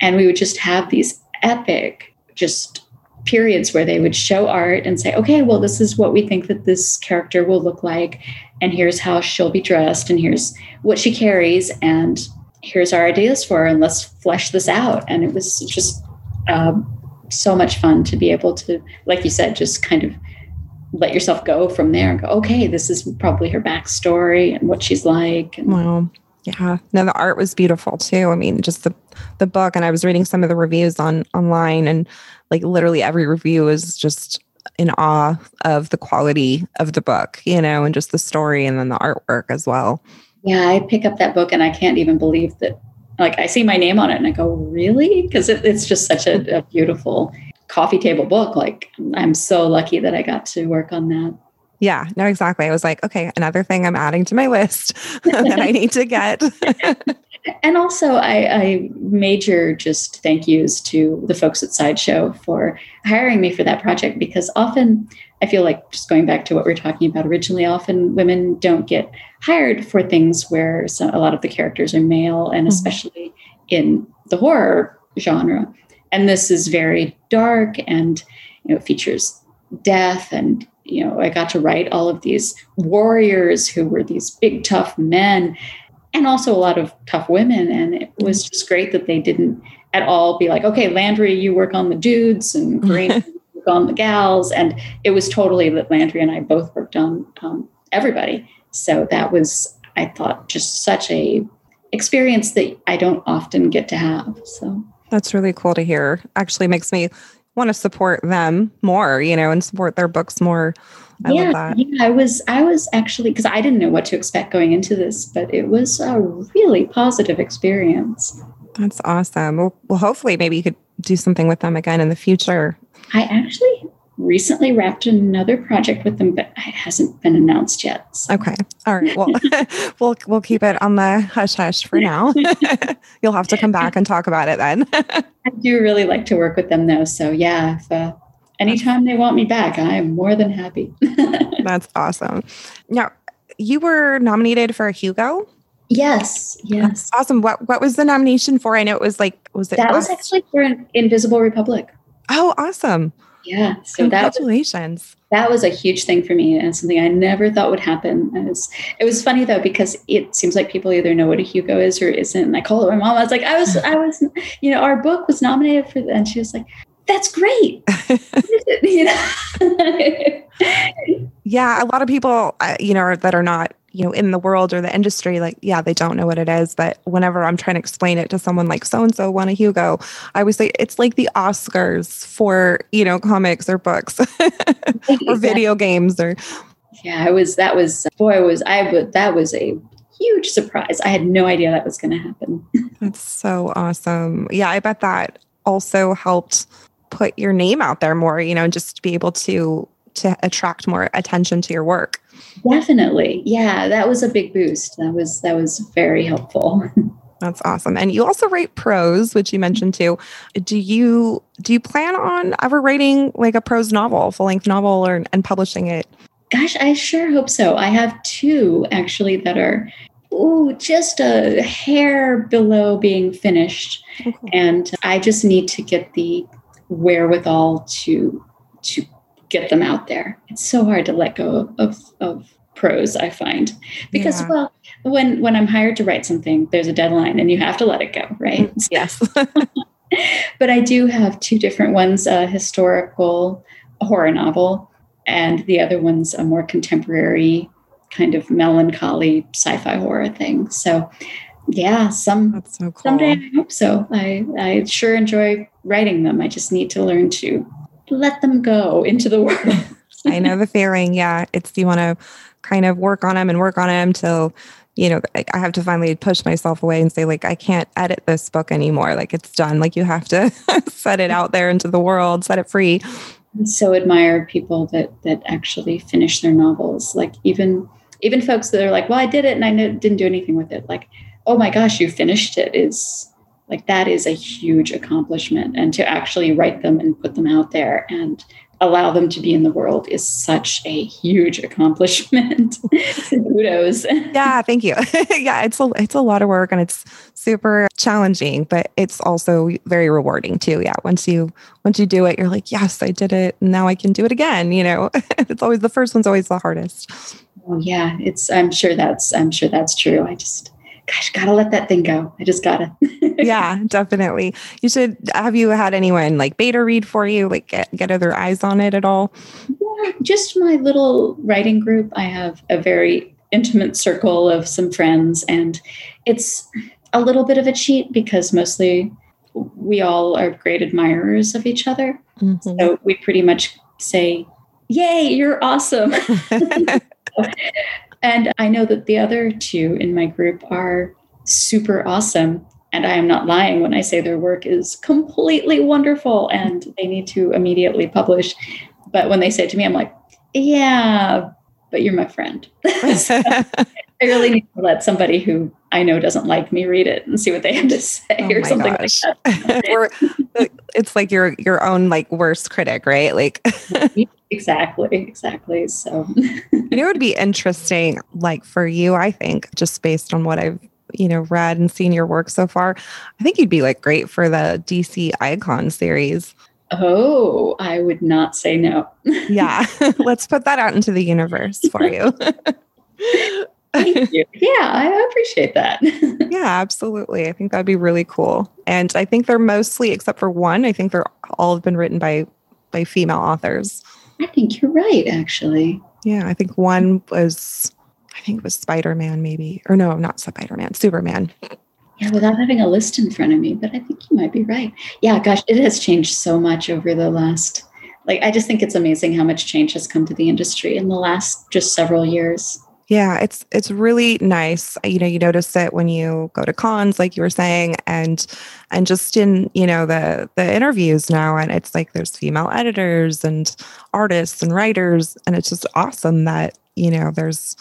Speaker 4: And we would just have these epic just periods where they would show art and say, okay, well, this is what we think that this character will look like. And here's how she'll be dressed. And here's what she carries. And here's our ideas for. And let's flesh this out. And it was just um, so much fun to be able to, like you said, just kind of let yourself go from there and go, okay, this is probably her backstory and what she's like. And,
Speaker 3: wow. Yeah. No, the art was beautiful too. I mean, just the the book, and I was reading some of the reviews on online, and like literally every review is just in awe of the quality of the book, you know, and just the story and then the artwork as well.
Speaker 4: Yeah, I pick up that book and I can't even believe that. Like I see my name on it and I go, really? Because it, it's just such a, a beautiful coffee table book. Like I'm so lucky that I got to work on that.
Speaker 3: Yeah, no, exactly. I was like, okay, another thing I'm adding to my list [laughs] that I need to get. [laughs]
Speaker 4: and also, I, I major just thank yous to the folks at Sideshow for hiring me for that project because often I feel like just going back to what we are talking about originally, often women don't get hired for things where some, a lot of the characters are male, and mm-hmm. especially in the horror genre. And this is very dark and you know features death and you know, I got to write all of these warriors who were these big, tough men and also a lot of tough women. And it was just great that they didn't at all be like, okay, Landry, you work on the dudes and [laughs] Green on the gals. And it was totally that Landry and I both worked on um, everybody. So that was, I thought, just such a experience that I don't often get to have. So
Speaker 3: that's really cool to hear. Actually makes me want to support them more, you know, and support their books more. I
Speaker 4: yeah, yeah, I was I was actually because I didn't know what to expect going into this, but it was a really positive experience.
Speaker 3: That's awesome. Well, well hopefully maybe you could do something with them again in the future.
Speaker 4: I actually recently wrapped another project with them, but it hasn't been announced yet.
Speaker 3: So. Okay. All right. Well, [laughs] [laughs] we'll we'll keep it on the hush hush for now. [laughs] You'll have to come back and talk about it then.
Speaker 4: I do really like to work with them though. So yeah, if, uh, anytime they want me back, I am more than happy.
Speaker 3: That's awesome. Now, you were nominated for a Hugo.
Speaker 4: Yes, yes.
Speaker 3: That's awesome. What what was the nomination for? I know it was like was it
Speaker 4: That was actually for Invisible Republic.
Speaker 3: Oh, awesome.
Speaker 4: Yeah.
Speaker 3: So congratulations.
Speaker 4: That, that was a huge thing for me and something I never thought would happen. It was, it was funny though, because it seems like people either know what a Hugo is or isn't. And I called my mom. I was like, I was, I was, you know, our book was nominated for. And she was like, that's great. [laughs] [laughs]
Speaker 3: yeah. A lot of people, uh, you know, that are not you know in the world or the industry like yeah they don't know what it is but whenever i'm trying to explain it to someone like so and so won a hugo i always say it's like the oscars for you know comics or books [laughs] or video games or
Speaker 4: yeah i was that was boy was i but that was a huge surprise i had no idea that was going to happen
Speaker 3: that's so awesome yeah i bet that also helped put your name out there more you know just to be able to to attract more attention to your work
Speaker 4: Definitely. Yeah, that was a big boost. That was that was very helpful. [laughs]
Speaker 3: That's awesome. And you also write prose, which you mentioned too. Do you do you plan on ever writing like a prose novel, full length novel, or and publishing it?
Speaker 4: Gosh, I sure hope so. I have two actually that are oh just a hair below being finished, oh, okay. and I just need to get the wherewithal to to get them out there. It's so hard to let go of, of prose, I find. Because yeah. well, when when I'm hired to write something, there's a deadline and you have to let it go, right?
Speaker 3: Mm, yes. [laughs]
Speaker 4: but I do have two different ones, a historical horror novel, and the other one's a more contemporary kind of melancholy sci-fi horror thing. So yeah, some so cool. someday I hope so. I, I sure enjoy writing them. I just need to learn to let them go into the world. [laughs] [laughs]
Speaker 3: I know the feeling. Yeah. It's you want to kind of work on them and work on them till, you know, I have to finally push myself away and say, like, I can't edit this book anymore. Like, it's done. Like, you have to [laughs] set it out there into the world, set it free.
Speaker 4: I so admire people that that actually finish their novels. Like even even folks that are like, well, I did it and I didn't do anything with it. Like, oh my gosh, you finished it is like that is a huge accomplishment and to actually write them and put them out there and allow them to be in the world is such a huge accomplishment. [laughs] Kudos.
Speaker 3: Yeah, thank you. [laughs] yeah, it's a it's a lot of work and it's super challenging, but it's also very rewarding too. Yeah, once you once you do it, you're like, yes, I did it. Now I can do it again. You know, [laughs] it's always the first one's always the hardest.
Speaker 4: Oh yeah, it's. I'm sure that's. I'm sure that's true. I just gosh, gotta let that thing go. I just gotta. [laughs]
Speaker 3: yeah, definitely. You should have you had anyone like beta read for you, like get, get other eyes on it at all?
Speaker 4: Yeah, just my little writing group. I have a very intimate circle of some friends, and it's a little bit of a cheat because mostly we all are great admirers of each other. Mm-hmm. So we pretty much say, Yay, you're awesome. [laughs] [laughs] And I know that the other two in my group are super awesome. And I am not lying when I say their work is completely wonderful and they need to immediately publish. But when they say it to me, I'm like, yeah, but you're my friend. [laughs] [laughs] I really need to let somebody who I know doesn't like me read it and see what they have to say oh or something gosh. like that. [laughs] or
Speaker 3: it's like your your own like worst critic, right? Like [laughs]
Speaker 4: exactly, exactly. So
Speaker 3: you know it would be interesting, like for you, I think, just based on what I've you know read and seen your work so far, I think you'd be like great for the DC Icon series.
Speaker 4: Oh, I would not say no.
Speaker 3: yeah. [laughs] Let's put that out into the universe for you.
Speaker 4: Thank [laughs] you. Yeah, I appreciate that. [laughs]
Speaker 3: yeah, absolutely. I think that'd be really cool. And I think they're mostly, except for one, I think they're all have been written by by female authors.
Speaker 4: I think you're right, actually.
Speaker 3: Yeah, I think one was, I think it was Spider Man, maybe, or no, not Spider Man, Superman.
Speaker 4: Yeah, without having a list in front of me, but I think you might be right. Yeah, gosh, it has changed so much over the last. Like, I just think it's amazing how much change has come to the industry in the last just several years.
Speaker 3: Yeah, it's it's really nice. You know, you notice it when you go to cons, like you were saying, and and just in you know the the interviews now, and it's like there's female editors and artists and writers, and it's just awesome that you know there's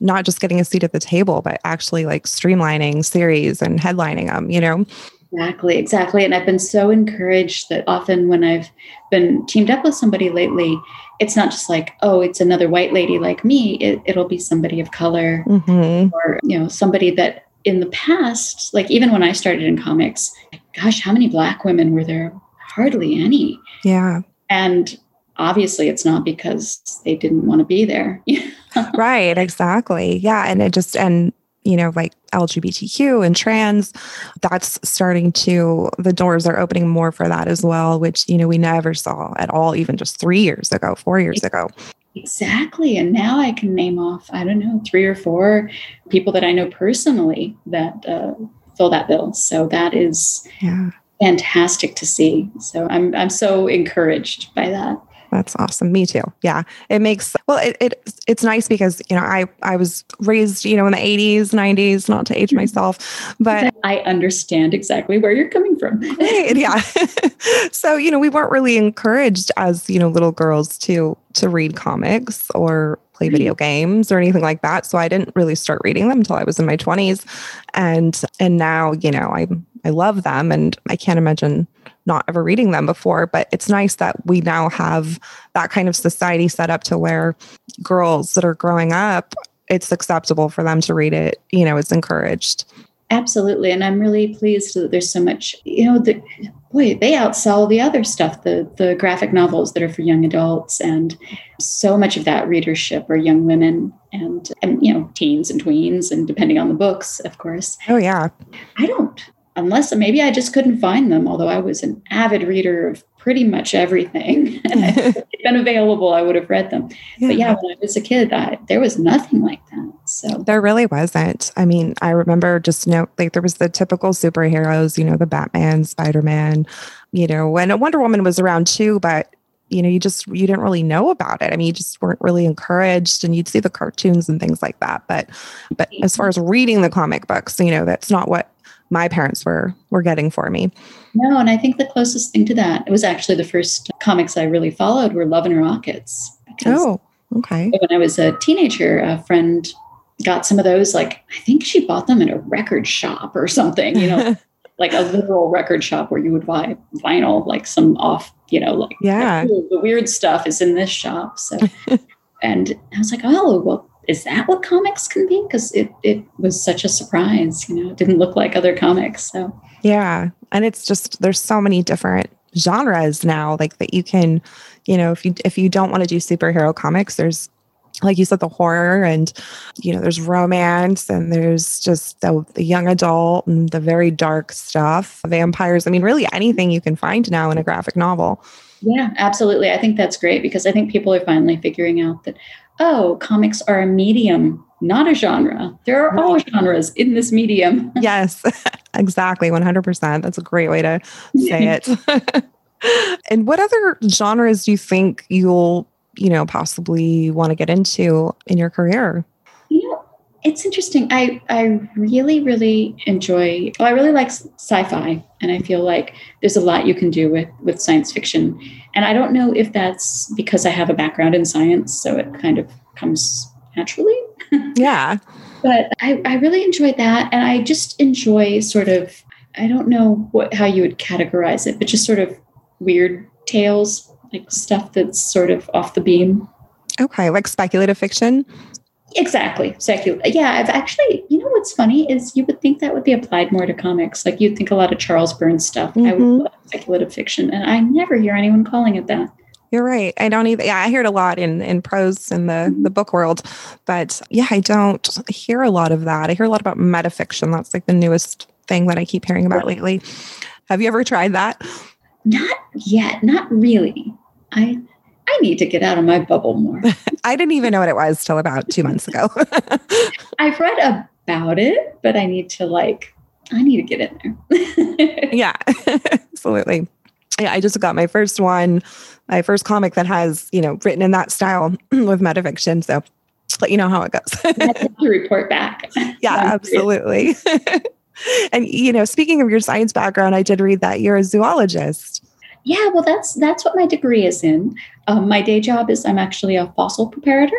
Speaker 3: not just getting a seat at the table, but actually like streamlining series and headlining them. You know.
Speaker 4: Exactly, exactly. And I've been so encouraged that often when I've been teamed up with somebody lately, it's not just like, oh, it's another white lady like me. It, will be somebody of color mm-hmm. or, you know, somebody that in the past, like even when I started in comics, gosh, how many black women were there? Hardly any.
Speaker 3: Yeah.
Speaker 4: And obviously it's not because they didn't want to be there. [laughs]
Speaker 3: right, exactly. Yeah. And it just, and you know, like LGBTQ and trans, that's starting to, the doors are opening more for that as well, which, you know, we never saw at all, even just three years ago, four years ago.
Speaker 4: Exactly. And now I can name off, I don't know, three or four people that I know personally that uh, fill that bill. So that is yeah. fantastic to see. So I'm, I'm so encouraged by that.
Speaker 3: That's awesome. Me too. Yeah. It makes well it, it it's nice because you know I I was raised, you know, in the 80s, 90s, not to age mm-hmm. myself, but
Speaker 4: I understand exactly where you're coming from. [laughs]
Speaker 3: yeah. [laughs] so, you know, we weren't really encouraged as, you know, little girls to to read comics or play video games or anything like that. So I didn't really start reading them until I was in my 20s. And and now, you know, I I love them and I can't imagine not ever reading them before. But it's nice that we now have that kind of society set up to where girls that are growing up, it's acceptable for them to read it. You know, it's encouraged.
Speaker 4: Absolutely. And I'm really pleased that there's so much, you know, the, boy, they outsell the other stuff, the the graphic novels that are for young adults and so much of that readership are young women and and you know, teens and tweens and depending on the books, of course.
Speaker 3: Oh yeah.
Speaker 4: I don't unless maybe I just couldn't find them, although I was an avid reader of pretty much everything. [laughs] and if [laughs] been available, I would have read them. Yeah. But yeah, when I was a kid, I, there was nothing like that. So
Speaker 3: there really wasn't. I mean, I remember just you know, like there was the typical superheroes, you know, the Batman, Spider Man, you know, when a Wonder Woman was around too, but you know, you just you didn't really know about it. I mean, you just weren't really encouraged, and you'd see the cartoons and things like that. But but as far as reading the comic books, you know, that's not what my parents were were getting for me.
Speaker 4: No, and I think the closest thing to that it was actually the first comics I really followed were Love and Rockets.
Speaker 3: Oh, okay.
Speaker 4: When I was a teenager, a friend got some of those. Like I think she bought them in a record shop or something. You know. [laughs] like a literal record shop where you would buy vinyl, like some off you know, like
Speaker 3: Yeah.
Speaker 4: "Ooh, the weird stuff is in this shop. So, [laughs] and I was like, oh, well, is that what comics can be? Because it it was such a surprise. You know, it didn't look like other comics. So
Speaker 3: Yeah. And it's just there's so many different genres now like that you can, you know, if you if you don't want to do superhero comics, there's like you said the horror and you know there's romance and there's just the, the young adult and the very dark stuff vampires i mean really anything you can find now in a graphic novel
Speaker 4: yeah, absolutely. I think that's great because I think people are finally figuring out that oh, comics are a medium, not a genre. There are all genres in this medium. [laughs]
Speaker 3: yes [laughs] exactly 100% that's a great way to say it [laughs] and what other genres do you think you'll you know possibly want to get into in your career
Speaker 4: You know, it's interesting. I I really really enjoy. Well, I really like sci-fi, and I feel like there's a lot you can do with with science fiction. And I don't know if that's because I have a background in science, so it kind of comes naturally. [laughs]
Speaker 3: yeah
Speaker 4: But I, I really enjoy that, and I just enjoy sort of. I don't know what how you would categorize it, but just sort of weird tales, like stuff that's sort of off the beam.
Speaker 3: okay like speculative fiction
Speaker 4: Exactly. Secular. Yeah, I've actually, you know what's funny is you would think that would be applied more to comics. Like you'd think a lot of Charles Burns stuff. I would
Speaker 3: Mhm.
Speaker 4: love speculative fiction, and I never hear anyone calling it that.
Speaker 3: You're right. I don't even Yeah, I hear it a lot in in prose in the the book world, but yeah, I don't hear a lot of that. I hear a lot about metafiction. That's like the newest thing that I keep hearing about lately. Have you ever tried that?
Speaker 4: Not yet. Not really. I I need to get out of my bubble more. [laughs]
Speaker 3: I didn't even know what it was till about two months ago. [laughs]
Speaker 4: I've read about it, but I need to like. I need to get in there. [laughs]
Speaker 3: yeah, absolutely. Yeah, I just got my first one, my first comic that has you know written in that style [clears throat] with metafiction. So let you know how it goes.
Speaker 4: To report back.
Speaker 3: yeah, absolutely. and you know, speaking of your science background, I did read that you're a zoologist.
Speaker 4: Yeah, well, that's that's what my degree is in. Um, my day job is I'm actually a fossil preparator.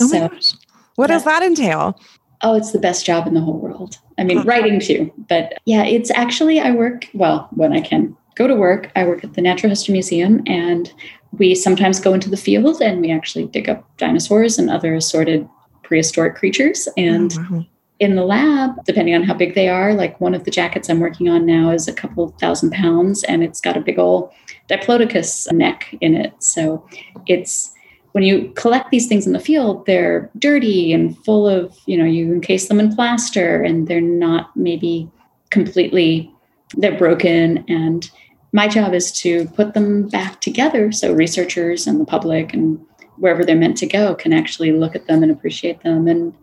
Speaker 3: Oh
Speaker 4: so
Speaker 3: my gosh. What does that entail?
Speaker 4: Oh, it's the best job in the whole world. I mean, writing too, but yeah, it's actually I work well when I can go to work. I work at the Natural History Museum, and we sometimes go into the field and we actually dig up dinosaurs and other assorted prehistoric creatures. And
Speaker 3: Oh, wow.
Speaker 4: In the lab, depending on how big they are, like one of the jackets I'm working on now is a couple thousand pounds, and it's got a big old diplodocus neck in it. So it's when you collect these things in the field, they're dirty and full of, you know, you encase them in plaster and they're not maybe completely, they're broken. And my job is to put them back together so researchers and the public and wherever they're meant to go can actually look at them and appreciate them and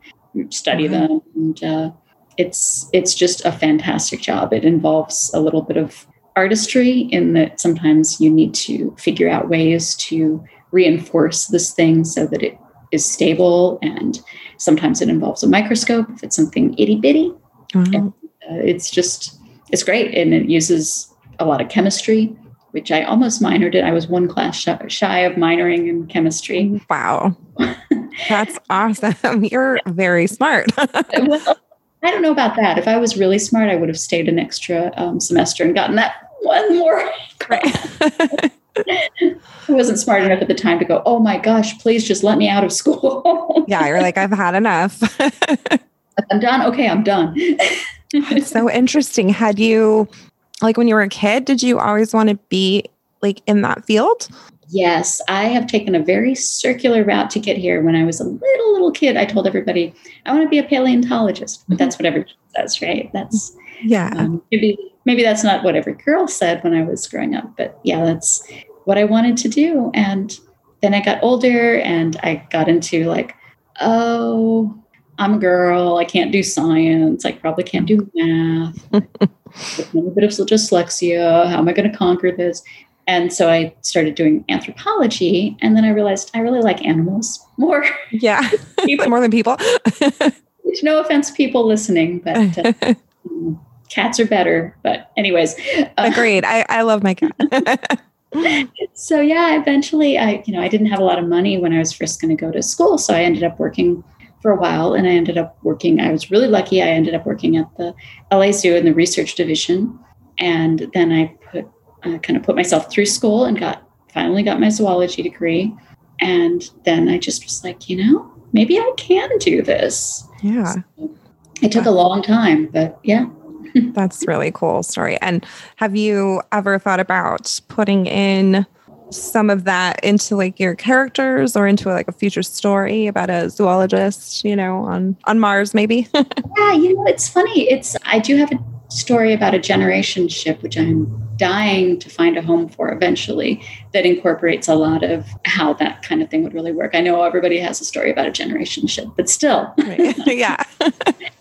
Speaker 4: study
Speaker 3: Wow.
Speaker 4: them. And uh, it's it's just a fantastic job. It involves a little bit of artistry in that sometimes you need to figure out ways to reinforce this thing so that it is stable and sometimes it involves a microscope if it's something itty bitty
Speaker 3: Wow.
Speaker 4: uh, it's just it's great and it uses a lot of chemistry which i almost minored in i was one class shy, shy of minoring in chemistry
Speaker 3: Wow. [laughs] That's awesome. [laughs] You're very smart. [laughs]
Speaker 4: well i don't know about that if i was really smart i would have stayed an extra um, semester and gotten that one more
Speaker 3: Right. [laughs]
Speaker 4: i wasn't smart enough at the time to go oh my gosh please just let me out of school
Speaker 3: yeah, you're like, I've had enough.
Speaker 4: i'm done okay i'm done
Speaker 3: It's so interesting. Had you, like, when you were a kid, did you always want to be like in that field?
Speaker 4: Yes, I have taken a very circular route to get here. When I was a little little kid, I told everybody I want to be a paleontologist, but that's what every kid says, right? That's
Speaker 3: Yeah.
Speaker 4: um, maybe maybe that's not what every girl said when I was growing up, but yeah, that's what I wanted to do. And then I got older, and I got into like, oh, I'm a girl. I can't do science. I probably can't do math. [laughs] A little bit of dyslexia. How am I going to conquer this? And so I started doing anthropology, and then I realized I really like animals more.
Speaker 3: yeah. [laughs] More than people. [laughs]
Speaker 4: no offense, people listening, but uh, [laughs] cats are better. But anyways, uh,
Speaker 3: Agreed. I, I love my cat.
Speaker 4: so yeah, eventually I, you know, I didn't have a lot of money when I was first going to go to school, so I ended up working for a while, and I ended up working. I was really lucky. I ended up working at the LA Zoo in the research division, and then I put uh, kind of put myself through school and got finally got my zoology degree. And then I just was like, you know, maybe I can do this.
Speaker 3: Yeah.
Speaker 4: So it took a long time, but yeah. [laughs]
Speaker 3: That's really cool story. And have you ever thought about putting in some of that into like your characters or into like a future story about a zoologist, you know, on on Mars maybe? [laughs]
Speaker 4: yeah, you know, it's funny. It's I do have a story about a generation ship which I'm dying to find a home for eventually that incorporates a lot of how that kind of thing would really work. I know everybody has a story about a generation ship, but still. [laughs]
Speaker 3: yeah.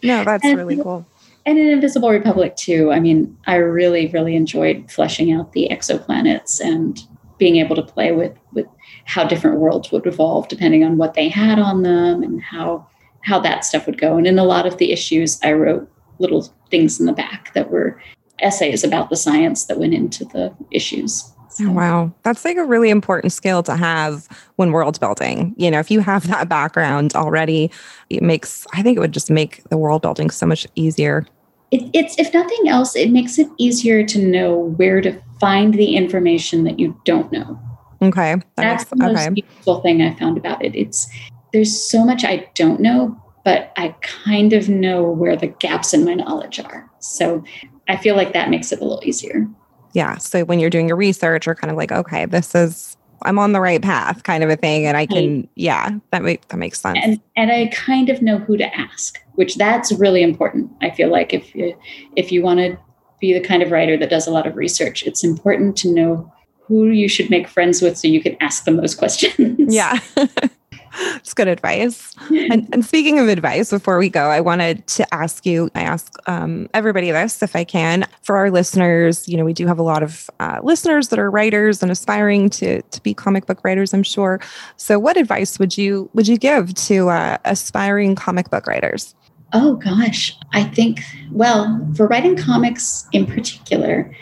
Speaker 3: no, that's and, really cool.
Speaker 4: And in Invisible Republic too, I mean, I really, really enjoyed fleshing out the exoplanets and being able to play with with how different worlds would evolve depending on what they had on them and how how that stuff would go. And in a lot of the issues, I wrote little things in the back that were essays about the science that went into the issues.
Speaker 3: So. Wow. That's like a really important skill to have when world building. You know, if you have that background already, it makes, I think it would just make the world building so much easier.
Speaker 4: It, it's, if nothing else, it makes it easier to know where to find the information that you don't know.
Speaker 3: Okay. That
Speaker 4: That's makes, the most okay. useful thing I found about it. It's, there's so much I don't know, but I kind of know where the gaps in my knowledge are. So I feel like that makes it a little easier.
Speaker 3: Yeah. So when you're doing your research, you're kind of like, okay, this is I'm on the right path, kind of a thing, and I can, right. yeah, that make that makes sense.
Speaker 4: And and I kind of know who to ask, which that's really important. I feel like if you if you want to be the kind of writer that does a lot of research, it's important to know who you should make friends with so you can ask them those [laughs] questions.
Speaker 3: Yeah. [laughs] [laughs] It's good advice. and, and, speaking of advice, before we go, I wanted to ask you, I ask um, everybody this if I can. For our listeners, you know, we do have a lot of uh, listeners that are writers and aspiring to, to be comic book writers, I'm sure. So what advice would you would you give to uh, aspiring comic book writers?
Speaker 4: Oh gosh, I think well, for writing comics in particular,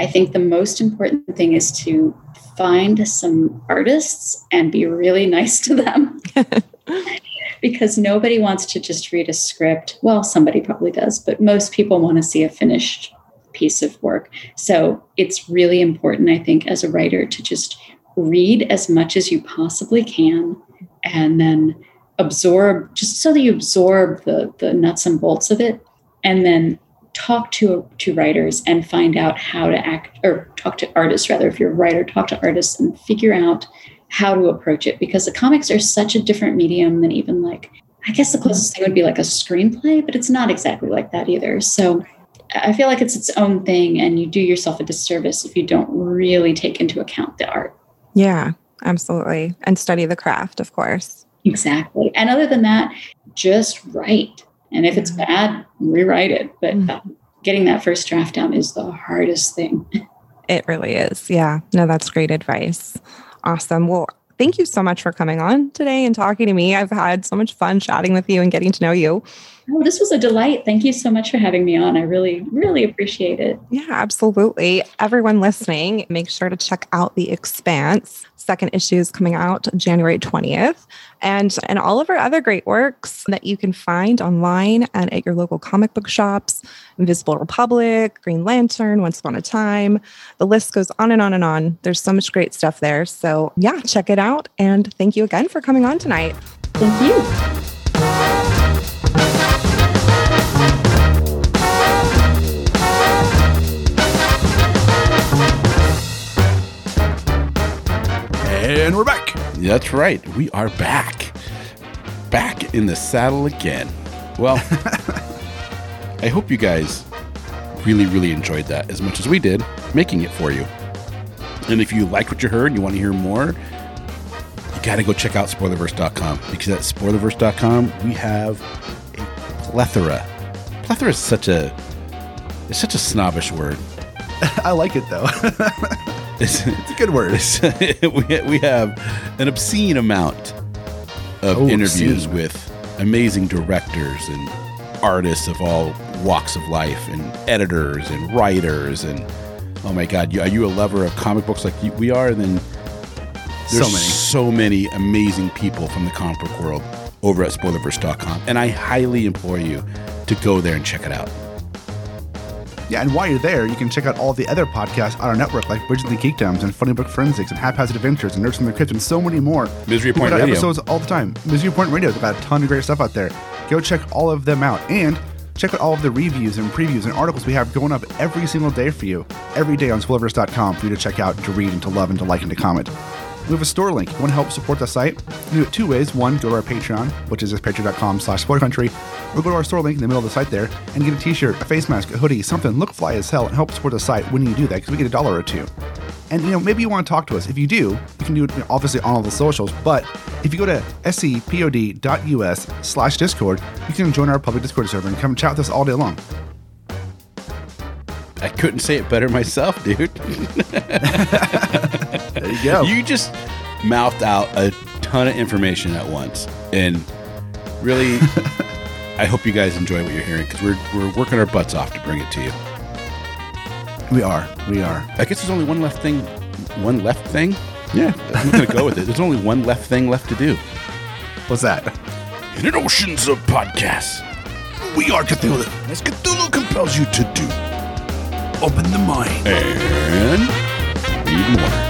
Speaker 4: I think the most important thing is to find some artists and be really nice to them. [laughs] because nobody wants to just read a script. Well, somebody probably does, but most people want to see a finished piece of work. So it's really important, I think, as a writer to just read as much as you possibly can and then absorb, just so that you absorb the, the nuts and bolts of it. And then talk to to writers and find out how to act or talk to artists rather if you're a writer talk to artists and figure out how to approach it because the comics are such a different medium than even like i guess the closest thing would be like a screenplay but it's not exactly like that either. So i feel like it's its own thing and you do yourself a disservice if you don't really take into account the art.
Speaker 3: Yeah absolutely. And study the craft of course.
Speaker 4: Exactly. And other than that just write and if it's bad, rewrite it. But mm. uh, getting that first draft down is the hardest thing. [laughs]
Speaker 3: It really is. Yeah. No, that's great advice. Awesome. Well, thank you so much for coming on today and talking to me. I've had so much fun chatting with you and getting to know you.
Speaker 4: Oh, this was a delight. Thank you so much for having me on. I really, really appreciate it.
Speaker 3: Yeah, absolutely. Everyone listening, make sure to check out The Expanse. Second issue is coming out January 20th. And, and all of our other great works that you can find online and at your local comic book shops Invisible Republic, Green Lantern, Once Upon a Time. The list goes on and on and on. There's so much great stuff there. So, yeah, check it out. And thank you again for coming on tonight.
Speaker 4: Thank you.
Speaker 1: And we're back. That's right. We are back. Back in the saddle again. Well, [laughs] I hope you guys really, really enjoyed that as much as we did making it for you. And if you like what you heard and you want to hear more, you got to go check out spoilerverse.com because at spoilerverse.com we have a plethora. Plethora is such a it's such a snobbish word. [laughs]
Speaker 2: I like it though. [laughs]
Speaker 1: It's, it's a good word. [laughs] we, we have an obscene amount of oh, interviews obscene. with amazing directors and artists of all walks of life, and editors and writers, and oh my God, are you a lover of comic books like we are? And then there's so many, so many amazing people from the comic book world over at spoilerverse.com, and I highly implore you to go there and check it out.
Speaker 2: Yeah, and while you're there, you can check out all the other podcasts on our network, like Bridges the Geekdoms and Funny Book Forensics and Haphazard Adventures and Nerds from the Crypt and so many more.
Speaker 1: Misery Point Radio.
Speaker 2: episodes all the time. Misery Point Radio, they've got a ton of great stuff out there. Go check all of them out. And check out all of the reviews and previews and articles we have going up every single day for you. Every day on Spoilerverse.com for you to check out, to read, and to love, and to like, and to comment. We have a store link. You want to help support the site? Do it two ways. One, go to our Patreon, which is patreon.com slash spoilercountry, or go to our store link in the middle of the site there and get a t-shirt, a face mask, a hoodie, something, look fly as hell, and help support the site when you do that, because we get a dollar or two. And, you know, maybe you want to talk to us. If you do, you can do it you know, obviously on all the socials, but if you go to scpod.us slash discord, you can join our public discord server and come chat with us all day long.
Speaker 1: I couldn't say it better myself, [laughs] dude.
Speaker 2: There you go.
Speaker 1: You just mouthed out a ton of information at once, and really, [laughs] I hope you guys enjoy what you're hearing because we're we're working our butts off to bring it to you.
Speaker 2: we are. We are.
Speaker 1: I guess there's only one left thing. One left thing. Yeah, I'm gonna go with it. There's only one left thing left to do.
Speaker 2: What's that?
Speaker 1: In an oceans of podcasts, we are Cthulhu, as Cthulhu compels you to do open the mind and read more.